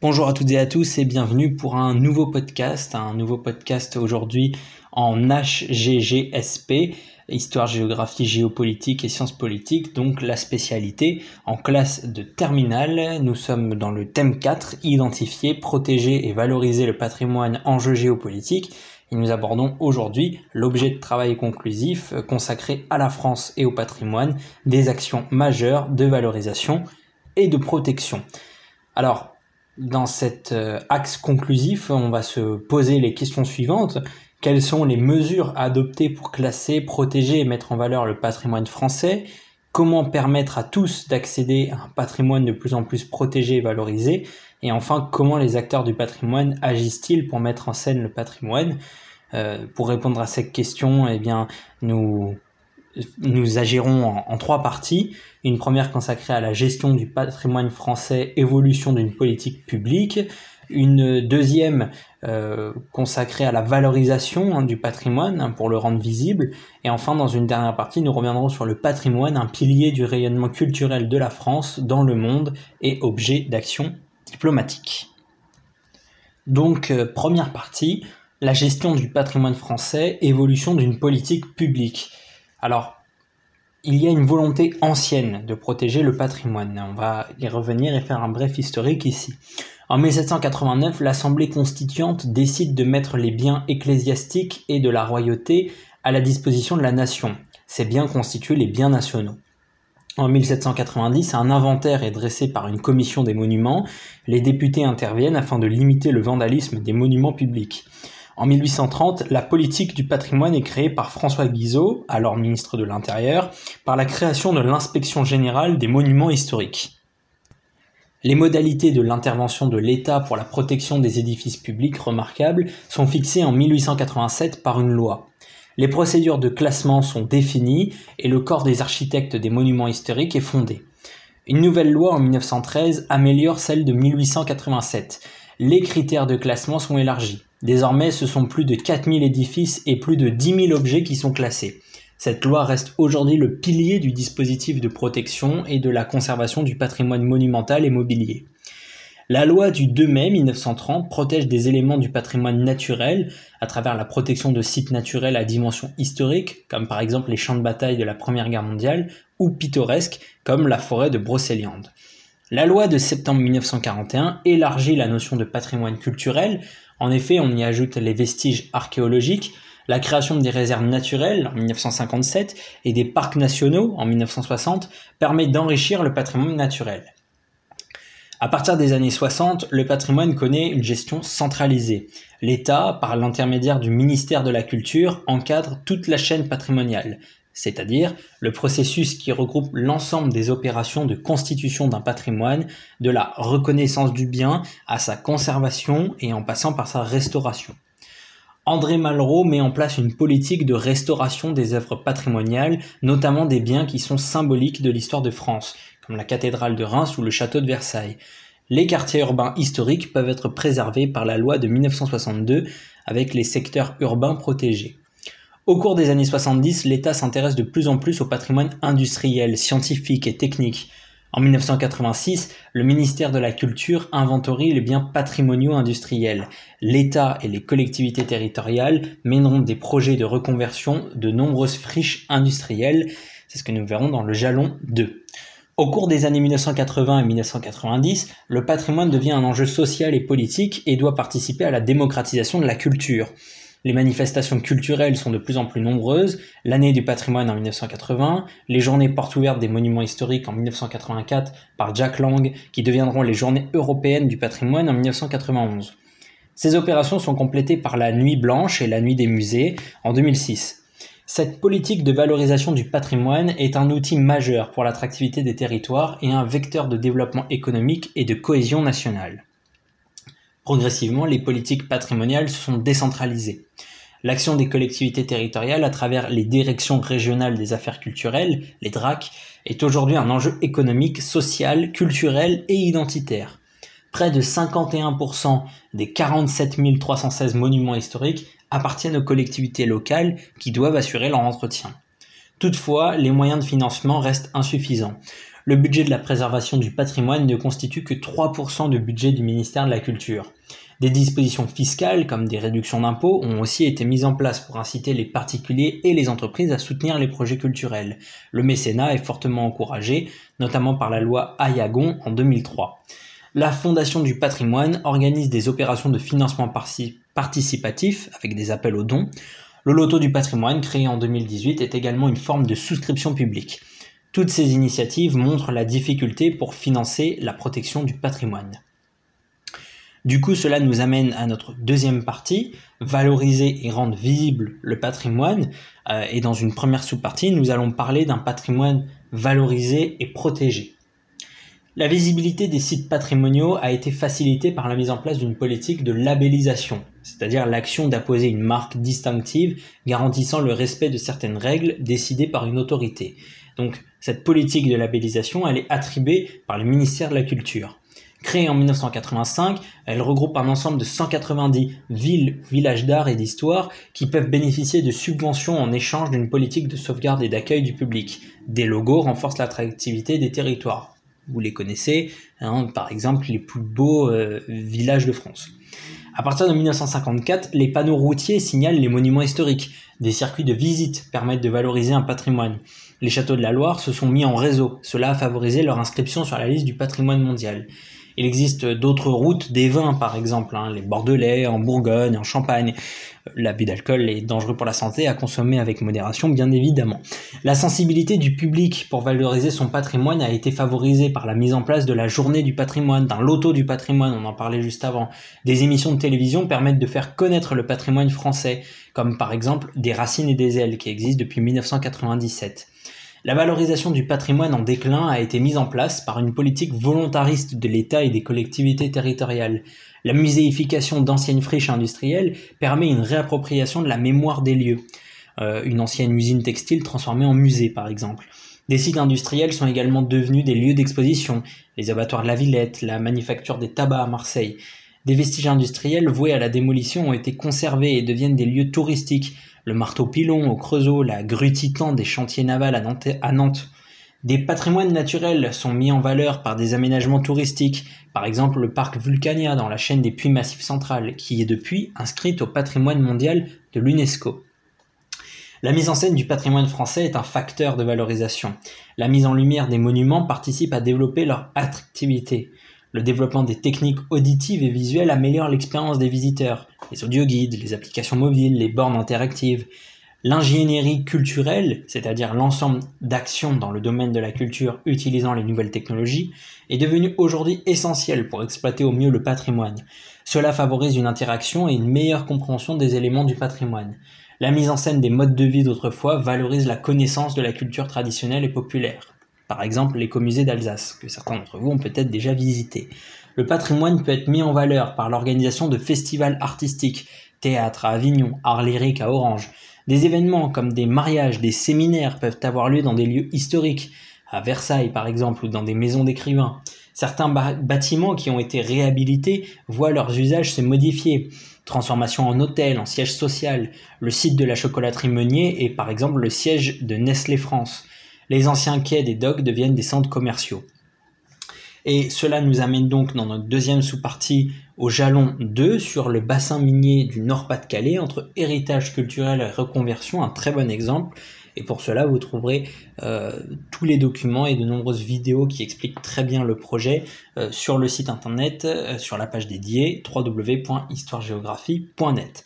Bonjour à toutes et à tous et bienvenue pour un nouveau podcast, un nouveau podcast aujourd'hui en HGGSP, Histoire, Géographie, Géopolitique et Sciences Politiques, donc la spécialité en classe de terminale. Nous sommes dans le thème 4, identifier, protéger et valoriser le patrimoine enjeux géopolitiques. Et nous abordons aujourd'hui l'objet de travail conclusif consacré à la France et au patrimoine, des actions majeures de valorisation et de protection. Alors, dans cet euh, axe conclusif, on va se poser les questions suivantes. Quelles sont les mesures adoptées pour classer, protéger et mettre en valeur le patrimoine français? Comment permettre à tous d'accéder à un patrimoine de plus en plus protégé et valorisé? Et enfin, comment les acteurs du patrimoine agissent-ils pour mettre en scène le patrimoine? Euh, Pour répondre à cette question, eh bien, nous nous agirons en, trois parties. Une première consacrée à la gestion du patrimoine français, évolution d'une politique publique. Une deuxième euh, consacrée à la valorisation hein, du patrimoine hein, pour le rendre visible. Et enfin, dans une dernière partie, nous reviendrons sur le patrimoine, un pilier du rayonnement culturel de la France dans le monde et objet d'action diplomatique. Donc, euh, première partie, la gestion du patrimoine français, évolution d'une politique publique. Alors, il y a une volonté ancienne de protéger le patrimoine. On va y revenir et faire un bref historique ici. En 1789, l'Assemblée constituante décide de mettre les biens ecclésiastiques et de la royauté à la disposition de la nation. Ces biens constituent les biens nationaux. En 1790, un inventaire est dressé par une commission des monuments. Les députés interviennent afin de limiter le vandalisme des monuments publics. En 1830, la politique du patrimoine est créée par François Guizot, alors ministre de l'Intérieur, par la création de l'inspection générale des monuments historiques. Les modalités de l'intervention de l'État pour la protection des édifices publics remarquables sont fixées en 1887 par une loi. Les procédures de classement sont définies et le corps des architectes des monuments historiques est fondé. Une nouvelle loi en 1913 améliore celle de 1887. Les critères de classement sont élargis. Désormais, ce sont plus de 4000 édifices et plus de 10 000 objets qui sont classés. Cette loi reste aujourd'hui le pilier du dispositif de protection et de la conservation du patrimoine monumental et mobilier. La loi du 2 mai 1930 protège des éléments du patrimoine naturel à travers la protection de sites naturels à dimension historique, comme par exemple les champs de bataille de la Première Guerre mondiale, ou pittoresques, comme la forêt de Brocéliande. La loi de septembre 1941 élargit la notion de patrimoine culturel en effet, on y ajoute les vestiges archéologiques, la création des réserves naturelles en 1957 et des parcs nationaux en 1960 permet d'enrichir le patrimoine naturel. À partir des années 60, le patrimoine connaît une gestion centralisée. L'État, par l'intermédiaire du ministère de la Culture, encadre toute la chaîne patrimoniale, c'est-à-dire le processus qui regroupe l'ensemble des opérations de constitution d'un patrimoine, de la reconnaissance du bien à sa conservation et en passant par sa restauration. André Malraux met en place une politique de restauration des œuvres patrimoniales, notamment des biens qui sont symboliques de l'histoire de France, comme la cathédrale de Reims ou le château de Versailles. Les quartiers urbains historiques peuvent être préservés par la loi de 1962 avec les secteurs urbains protégés. Au cours des années 70, l'État s'intéresse de plus en plus au patrimoine industriel, scientifique et technique. En 1986, le ministère de la Culture inventorie les biens patrimoniaux industriels. L'État et les collectivités territoriales mèneront des projets de reconversion de nombreuses friches industrielles. C'est ce que nous verrons dans le jalon 2. Au cours des années 1980 et 1990, le patrimoine devient un enjeu social et politique et doit participer à la démocratisation de la culture. Les manifestations culturelles sont de plus en plus nombreuses. L'année du patrimoine en 1980, les journées portes ouvertes des monuments historiques en 1984 par Jack Lang, qui deviendront les journées européennes du patrimoine en 1991. Ces opérations sont complétées par la Nuit blanche et la Nuit des musées en 2006. Cette politique de valorisation du patrimoine est un outil majeur pour l'attractivité des territoires et un vecteur de développement économique et de cohésion nationale. Progressivement, les politiques patrimoniales se sont décentralisées. L'action des collectivités territoriales à travers les directions régionales des affaires culturelles, les DRAC, est aujourd'hui un enjeu économique, social, culturel et identitaire. Près de 51% des 47 316 monuments historiques appartiennent aux collectivités locales qui doivent assurer leur entretien. Toutefois, les moyens de financement restent insuffisants. le budget de la préservation du patrimoine ne constitue que 3% du budget du ministère de la Culture. Des dispositions fiscales, comme des réductions d'impôts, ont aussi été mises en place pour inciter les particuliers et les entreprises à soutenir les projets culturels. Le mécénat est fortement encouragé, notamment par la loi Ayagon en 2003. La Fondation du patrimoine organise des opérations de financement participatif avec des appels aux dons. Le loto du patrimoine, créé en 2018, est également une forme de souscription publique. Toutes ces initiatives montrent la difficulté pour financer la protection du patrimoine. Du coup, cela nous amène à notre deuxième partie, valoriser et rendre visible le patrimoine. Euh, et dans une première sous-partie, nous allons parler d'un patrimoine valorisé et protégé. La visibilité des sites patrimoniaux a été facilitée par la mise en place d'une politique de labellisation, c'est-à-dire l'action d'apposer une marque distinctive garantissant le respect de certaines règles décidées par une autorité. Donc cette politique de labellisation, elle est attribuée par le ministère de la Culture. Créée en 1985, elle regroupe un ensemble de 190 villes, villages d'art et d'histoire qui peuvent bénéficier de subventions en échange d'une politique de sauvegarde et d'accueil du public. Des logos renforcent l'attractivité des territoires. Vous les connaissez, hein, par exemple les plus beaux euh, villages de France. À partir de 1954, les panneaux routiers signalent les monuments historiques. Des circuits de visite permettent de valoriser un patrimoine. Les châteaux de la Loire se sont mis en réseau. Cela a favorisé leur inscription sur la liste du patrimoine mondial. Il existe d'autres routes des vins, par exemple, hein, les Bordelais, en Bourgogne, en Champagne. L'abus d'alcool est dangereux pour la santé, à consommer avec modération, bien évidemment. La sensibilité du public pour valoriser son patrimoine a été favorisée par la mise en place de la journée du patrimoine, d'un loto du patrimoine, on en parlait juste avant. Des émissions de télévision permettent de faire connaître le patrimoine français, comme par exemple Des racines et des ailes, qui existent depuis 1997. La valorisation du patrimoine en déclin a été mise en place par une politique volontariste de l'État et des collectivités territoriales. La muséification d'anciennes friches industrielles permet une réappropriation de la mémoire des lieux. Euh, une ancienne usine textile transformée en musée, par exemple. Des sites industriels sont également devenus des lieux d'exposition, les abattoirs de la Villette, la manufacture des tabacs à Marseille. Des vestiges industriels voués à la démolition ont été conservés et deviennent des lieux touristiques, le marteau pilon au Creusot, la grue Titan des chantiers navals à Nantes, Des patrimoines naturels sont mis en valeur par des aménagements touristiques, par exemple le parc Vulcania dans la chaîne des Puits Massifs Centrales, qui est depuis inscrite au patrimoine mondial de l'UNESCO. La mise en scène du patrimoine français est un facteur de valorisation. La mise en lumière des monuments participe à développer leur attractivité. Le développement des techniques auditives et visuelles améliore l'expérience des visiteurs. Les audioguides, les applications mobiles, les bornes interactives. L'ingénierie culturelle, c'est-à-dire l'ensemble d'actions dans le domaine de la culture utilisant les nouvelles technologies, est devenue aujourd'hui essentielle pour exploiter au mieux le patrimoine. Cela favorise une interaction et une meilleure compréhension des éléments du patrimoine. La mise en scène des modes de vie d'autrefois valorise la connaissance de la culture traditionnelle et populaire par exemple l'écomusée d'Alsace, que certains d'entre vous ont peut-être déjà visité. Le patrimoine peut être mis en valeur par l'organisation de festivals artistiques, théâtre à Avignon, art lyrique à Orange. Des événements comme des mariages, des séminaires peuvent avoir lieu dans des lieux historiques, à Versailles par exemple, ou dans des maisons d'écrivains. Certains bâtiments qui ont été réhabilités voient leurs usages se modifier. Transformation en hôtel, en siège social. Le site de la chocolaterie Meunier est par exemple le siège de Nestlé France les anciens quais des docks deviennent des centres commerciaux. Et cela nous amène donc dans notre deuxième sous-partie au jalon 2 sur le bassin minier du Nord-Pas-de-Calais entre héritage culturel et reconversion, un très bon exemple. Et pour cela, vous trouverez euh, tous les documents et de nombreuses vidéos qui expliquent très bien le projet euh, sur le site internet, euh, sur la page dédiée www.histoiregéographie.net.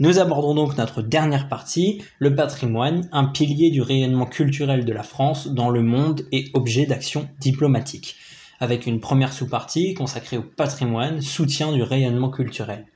Nous abordons donc notre dernière partie, le patrimoine, un pilier du rayonnement culturel de la France dans le monde et objet d'action diplomatique, avec une première sous-partie consacrée au patrimoine, soutien du rayonnement culturel.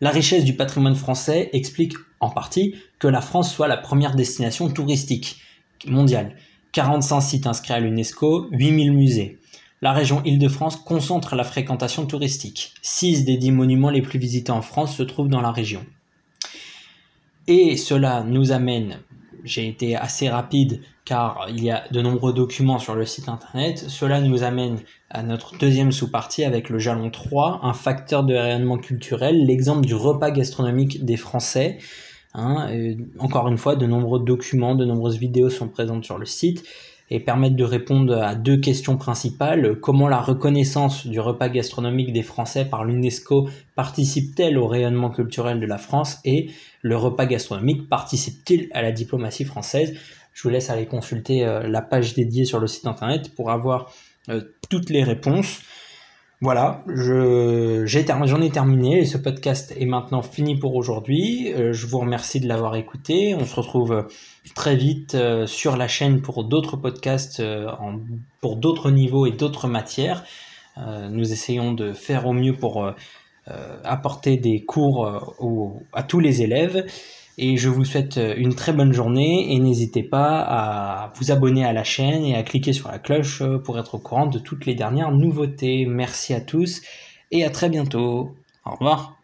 La richesse du patrimoine français explique en partie que la France soit la première destination touristique mondiale. 45 sites inscrits à l'UNESCO, 8000 musées la région Île-de-France concentre la fréquentation touristique. Six des dix monuments les plus visités en France se trouvent dans la région. Et cela nous amène, j'ai été assez rapide car il y a de nombreux documents sur le site internet, cela nous amène à notre deuxième sous-partie avec le jalon 3, un facteur de rayonnement culturel, l'exemple du repas gastronomique des Français. Hein, encore une fois, de nombreux documents, de nombreuses vidéos sont présentes sur le site. Et permettre de répondre à deux questions principales. Comment la reconnaissance du repas gastronomique des Français par l'UNESCO participe-t-elle au rayonnement culturel de la France et le repas gastronomique participe-t-il à la diplomatie française? Je vous laisse aller consulter euh, la page dédiée sur le site internet pour avoir euh, toutes les réponses. Voilà, j'en ai, terminé ce podcast est maintenant fini pour aujourd'hui. Euh, je vous remercie de l'avoir écouté. On se retrouve euh, très vite euh, sur la chaîne pour d'autres podcasts pour d'autres niveaux et d'autres matières. nous essayons de faire au mieux pour apporter des cours à tous les élèves. Et je vous souhaite euh, une très bonne journée et n'hésitez pas à vous abonner à la chaîne et à cliquer sur la cloche euh, pour être au courant de toutes les dernières nouveautés. Merci à tous et à très bientôt. Au revoir.